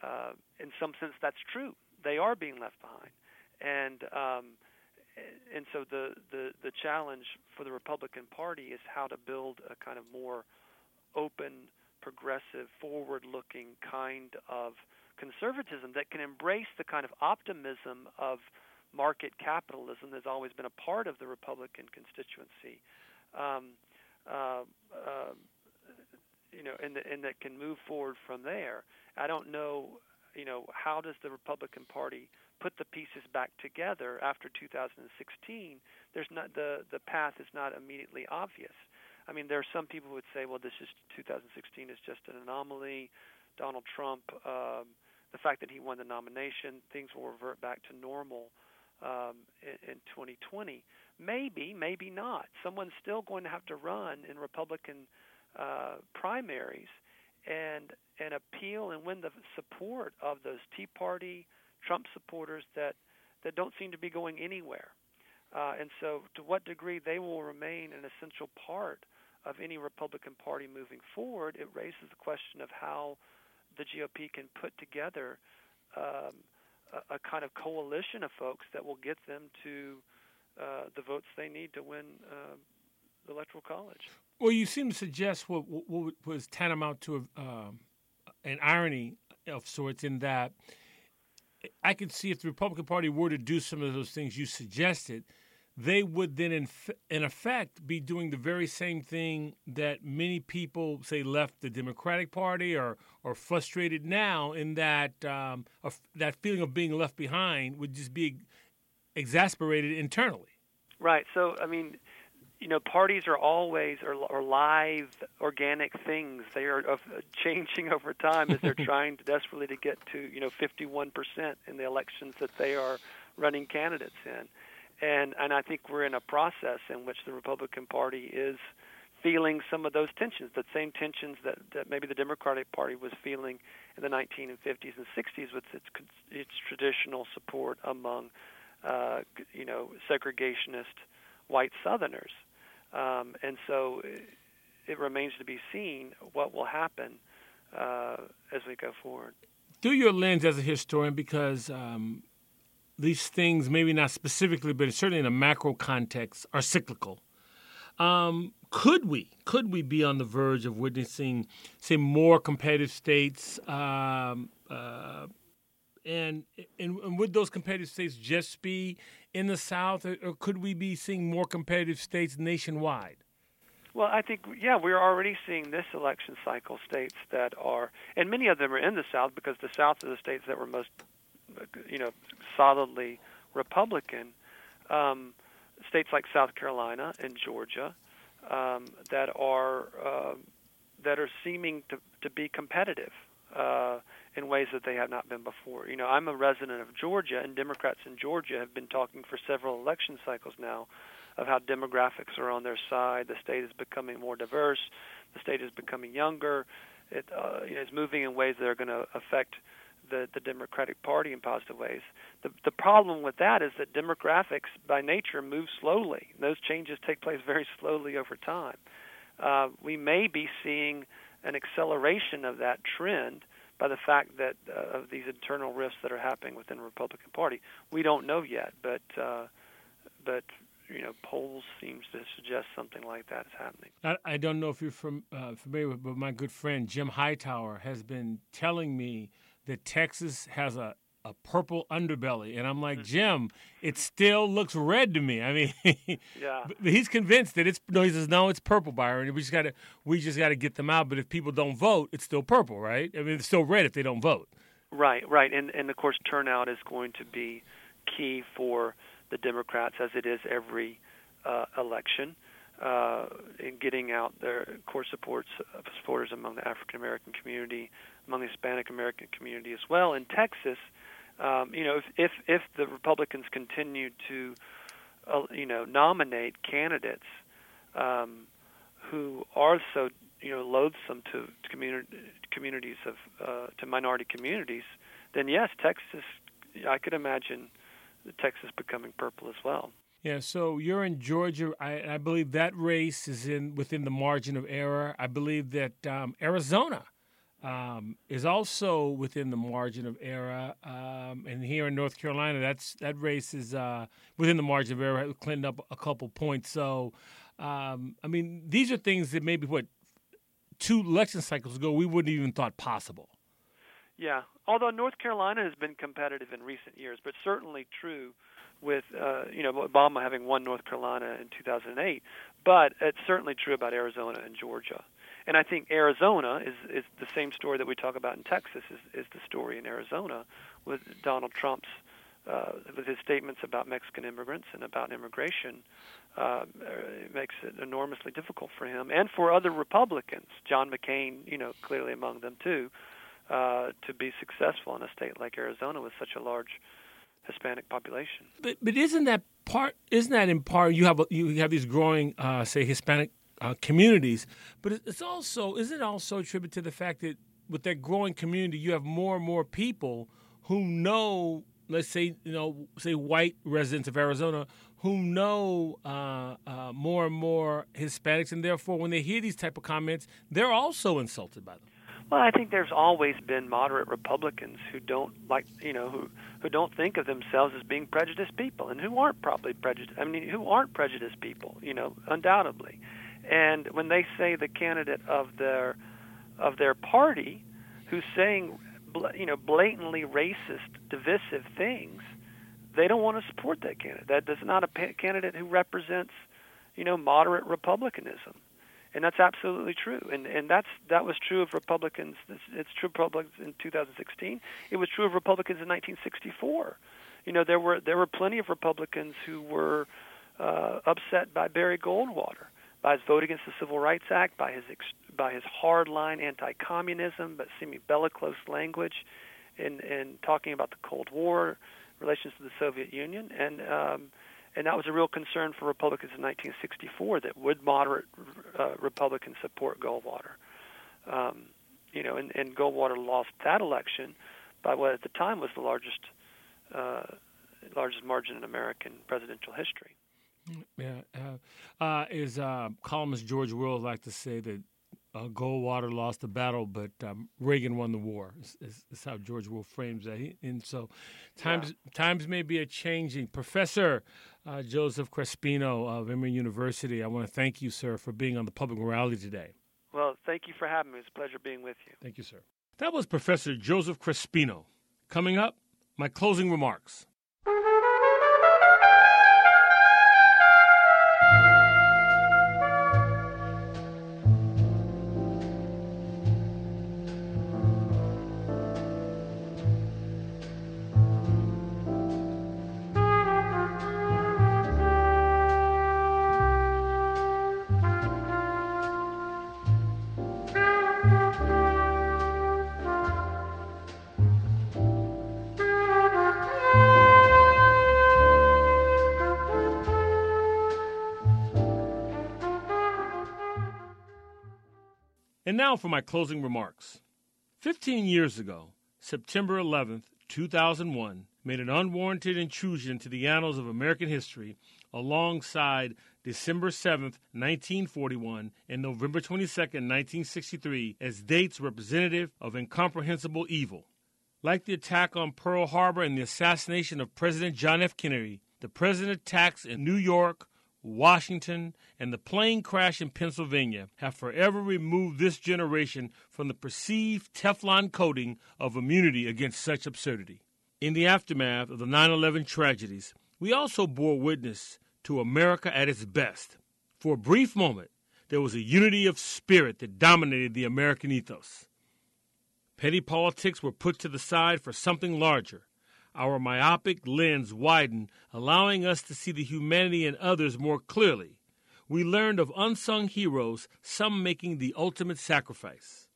uh, in some sense, that's true. They are being left behind, and um, and so the, the the challenge for the Republican Party is how to build a kind of more open, progressive, forward-looking kind of conservatism that can embrace the kind of optimism of market capitalism has always been a part of the Republican constituency. Um, uh, uh, you know, and, and that can move forward from there. I don't know, you know, how does the Republican Party put the pieces back together after 2016? There's not the the path is not immediately obvious. I mean, there are some people who would say, well, this is 2016 is just an anomaly. Donald Trump, um, the fact that he won the nomination, things will revert back to normal um, in, in 2020. Maybe, maybe not. Someone's still going to have to run in Republican uh, primaries and and appeal and win the support of those Tea Party, Trump supporters that that don't seem to be going anywhere. Uh, and so, to what degree they will remain an essential part of any Republican Party moving forward, it raises the question of how the GOP can put together um, a, kind of coalition of folks that will get them to uh, the votes they need to win uh, the electoral college.
Well, you seem to suggest what, what was tantamount to a, um, an irony of sorts in that I could see if the Republican Party were to do some of those things you suggested, they would then, in, in effect, be doing the very same thing that many people say left the Democratic Party or or frustrated now. In that um, that feeling of being left behind would just be exasperated internally.
Right. So, I mean, you know, parties are always are, are live, organic things. They are uh, changing over time as they're trying to desperately to get to you know 51 percent in the elections that they are running candidates in and and I think we're in a process in which the Republican Party is feeling some of those tensions, the same tensions that, that maybe the Democratic Party was feeling in the 1950s and 60s with its its traditional support among uh, you know segregationist white Southerners, um, and so it, it, remains to be seen what will happen uh, as we go forward.
Through your lens as a historian, because um, these things, maybe not specifically, but certainly in a macro context, are cyclical. Um, could we could we be on the verge of witnessing, say, more competitive states? Um, uh, and, and, and would those competitive states just be in the South, or, or could we be seeing more competitive states nationwide?
Well, I think yeah, we're already seeing this election cycle states that are, and many of them are in the South because the South are the states that were most, you know, solidly Republican. Um, states like South Carolina and Georgia um, that are uh, that are seeming to to be competitive uh, in ways that they have not been before. You know, I'm a resident of Georgia, and Democrats in Georgia have been talking for several election cycles now of how demographics are on their side. The state is becoming more diverse. The state is becoming younger. It uh, you know, is moving in ways that are going to affect the, the Democratic Party in positive ways. The, the problem with that is that demographics, by nature, move slowly. Those changes take place very slowly over time. Uh, we may be seeing an acceleration of that trend by the fact that uh, of these internal rifts that are happening within the Republican Party. We don't know yet, but uh, but you know, polls seems to suggest something like that is happening.
I, I don't know if you're from, uh, familiar with, but my good friend Jim Hightower has been telling me that Texas has a, a purple underbelly, and I'm like, mm-hmm. Jim, it still looks red to me. I mean,
yeah,
he's convinced that it's no. He says no, it's purple, Byron. We just got to we just got to get them out. But if people don't vote, it's still purple, right? I mean, it's still red if they don't vote.
Right, right, and and of course, turnout is going to be key for the Democrats as it is every uh, election uh, in getting out their core supports supporters among the African American community, among the Hispanic American community as well. In Texas, um, you know, if, if if the Republicans continue to, uh, you know, nominate candidates um, who are so you know loathsome to, to community communities of uh, to minority communities, then yes, Texas. I could imagine Texas becoming purple as well.
Yeah, so you're in Georgia. I, I, believe that race is in within the margin of error. I believe that um, Arizona um, is also within the margin of error, um, and here in North Carolina, that's that race is uh, within the margin of error. Clinton up a couple points. So, um, I mean, these are things that maybe what two election cycles ago we wouldn't even thought possible.
Yeah, although North Carolina has been competitive in recent years, but certainly true with uh, you know Obama having won North Carolina in 2008, but it's certainly true about Arizona and Georgia. And I think Arizona is is the same story that we talk about in Texas is is the story in Arizona with Donald Trump's uh, with his statements about Mexican immigrants and about immigration uh, it makes it enormously difficult for him and for other Republicans. John McCain, you know, clearly among them too, uh, to be successful in a state like Arizona with such a large Hispanic population.
But but isn't that part? Isn't that in part? You have you have these growing, uh, say, Hispanic uh, communities, but it's also isn't it also attributed to the fact that with that growing community, you have more and more people who know, let's say, you know, say white residents of Arizona who know uh, uh, more and more Hispanics, and therefore, when they hear these type of comments, they're also insulted by them.
Well, I think there's always been moderate Republicans who don't like, you know, who who don't think of themselves as being prejudiced people, and who aren't probably prejudiced. I mean, who aren't prejudiced people, you know, undoubtedly. And when they say the candidate of their of their party, who's saying, you know, blatantly racist, divisive things, they don't want to support that candidate. That is not a candidate who represents, you know, moderate republicanism and that's absolutely true. And and that's that was true of Republicans. It's, it's true of Republicans in 2016. It was true of Republicans in 1964. You know, there were there were plenty of Republicans who were uh, upset by Barry Goldwater, by his vote against the Civil Rights Act, by his by his hardline anti-communism, but semi-bellicose language, in in talking about the Cold War, relations to the Soviet Union, and um, and that was a real concern for Republicans in 1964 that would moderate uh, Republicans support Goldwater. Um, you know, and, and Goldwater lost that election by what at the time was the largest uh, largest margin in American presidential history.
Yeah, uh, uh, is uh, columnist George Will like to say that uh, Goldwater lost the battle, but um, Reagan won the war. Is, is, is, how George Will frames that. He, and so, times yeah. times may be a changing. Professor uh, Joseph Crespino of Emory University, I want to thank you, sir, for being on the Public Morality today.
Well, thank you for having me. It's a pleasure being with you.
Thank you, sir. That was Professor Joseph Crespino. Coming up, my closing remarks. Now for my closing remarks. Fifteen years ago, September 11th, 2001, made an unwarranted intrusion into the annals of American history alongside December 7th, 1941, and November 22nd, 1963, as dates representative of incomprehensible evil. Like the attack on Pearl Harbor and the assassination of President John F. Kennedy, the president attacks in New York, Washington, and the plane crash in Pennsylvania have forever removed this generation from the perceived Teflon coating of immunity against such absurdity. In the aftermath of the 9 11 tragedies, we also bore witness to America at its best. For a brief moment, there was a unity of spirit that dominated the American ethos. Petty politics were put to the side for something larger our myopic lens widened, allowing us to see the humanity in others more clearly. We learned of unsung heroes, some making the ultimate sacrifice.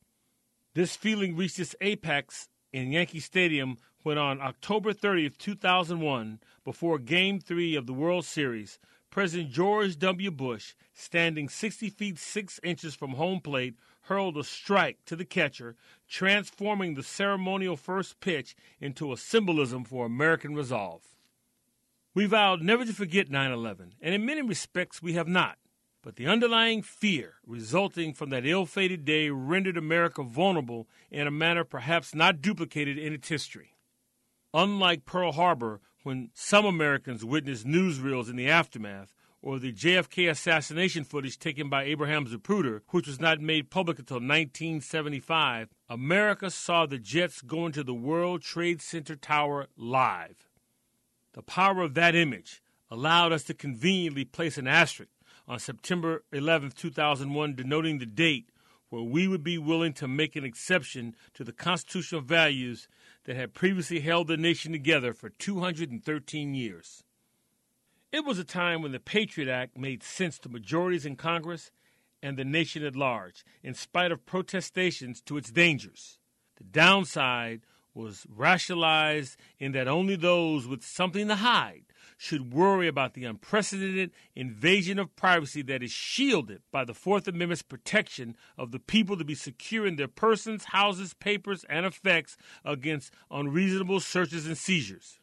This feeling reached its apex in Yankee Stadium when on October 30th, 2001, before Game 3 of the World Series, President George W. Bush, standing 60 feet 6 inches from home plate, hurled a strike to the catcher, transforming the ceremonial first pitch into a symbolism for American resolve. We vowed never to forget 9 11, and in many respects we have not. But the underlying fear resulting from that ill fated day rendered America vulnerable in a manner perhaps not duplicated in its history. Unlike Pearl Harbor, when some Americans witnessed newsreels in the aftermath, or the JFK assassination footage taken by Abraham Zapruder, which was not made public until 1975, America saw the jets go into the World Trade Center Tower live. The power of that image allowed us to conveniently place an asterisk on September 11, 2001, denoting the date where we would be willing to make an exception to the constitutional values that had previously held the nation together for 213 years. It was a time when the Patriot Act made sense to majorities in Congress and the nation at large, in spite of protestations to its dangers. The downside was rationalized in that only those with something to hide should worry about the unprecedented invasion of privacy that is shielded by the Fourth Amendment's protection of the people to be secure in their persons, houses, papers, and effects against unreasonable searches and seizures.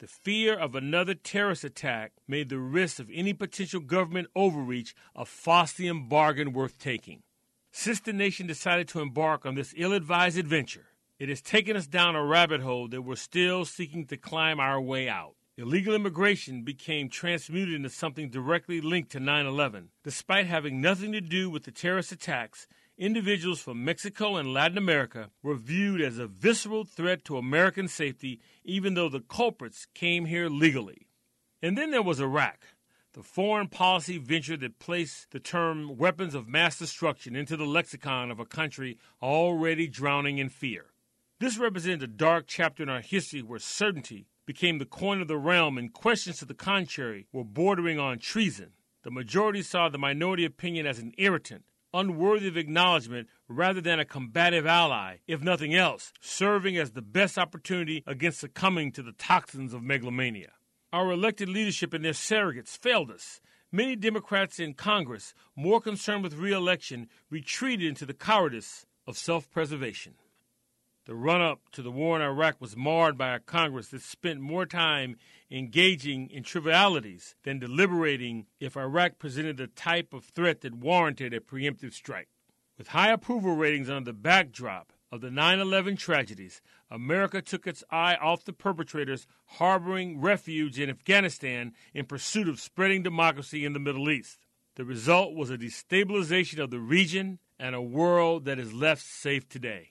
The fear of another terrorist attack made the risk of any potential government overreach a Faustian bargain worth taking. Since the nation decided to embark on this ill advised adventure, it has taken us down a rabbit hole that we're still seeking to climb our way out. Illegal immigration became transmuted into something directly linked to 9 11. Despite having nothing to do with the terrorist attacks, individuals from Mexico and Latin America were viewed as a visceral threat to American safety, even though the culprits came here legally. And then there was Iraq, the foreign policy venture that placed the term weapons of mass destruction into the lexicon of a country already drowning in fear. This represented a dark chapter in our history where certainty became the coin of the realm and questions to the contrary were bordering on treason. The majority saw the minority opinion as an irritant, unworthy of acknowledgement rather than a combative ally, if nothing else, serving as the best opportunity against succumbing to the toxins of megalomania. Our elected leadership and their surrogates failed us. Many Democrats in Congress, more concerned with reelection, retreated into the cowardice of self preservation. The run up to the war in Iraq was marred by a Congress that spent more time engaging in trivialities than deliberating if Iraq presented the type of threat that warranted a preemptive strike. With high approval ratings on the backdrop of the 9 11 tragedies, America took its eye off the perpetrators harboring refuge in Afghanistan in pursuit of spreading democracy in the Middle East. The result was a destabilization of the region and a world that is left safe today.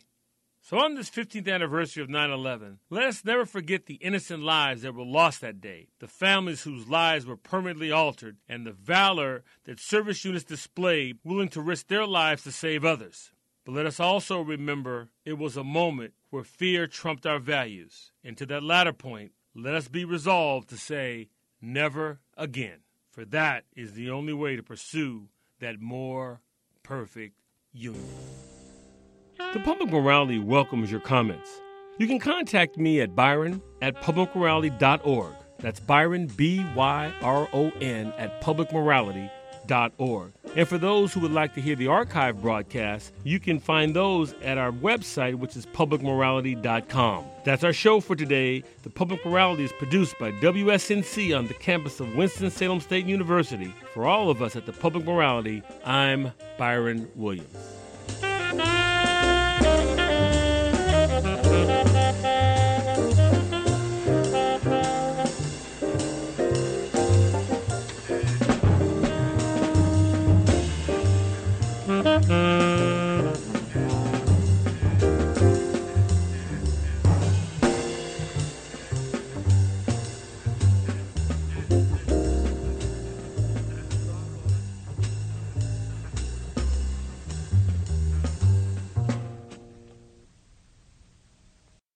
So, on this 15th anniversary of 9 11, let us never forget the innocent lives that were lost that day, the families whose lives were permanently altered, and the valor that service units displayed, willing to risk their lives to save others. But let us also remember it was a moment where fear trumped our values. And to that latter point, let us be resolved to say, never again. For that is the only way to pursue that more perfect union. The Public Morality welcomes your comments. You can contact me at byron at publicmorality.org. That's Byron, B Y R O N, at publicmorality.org and for those who would like to hear the archive broadcast, you can find those at our website, which is publicmorality.com. That's our show for today. The Public Morality is produced by WSNC on the campus of Winston-Salem State University. For all of us at the Public Morality, I'm Byron Williams.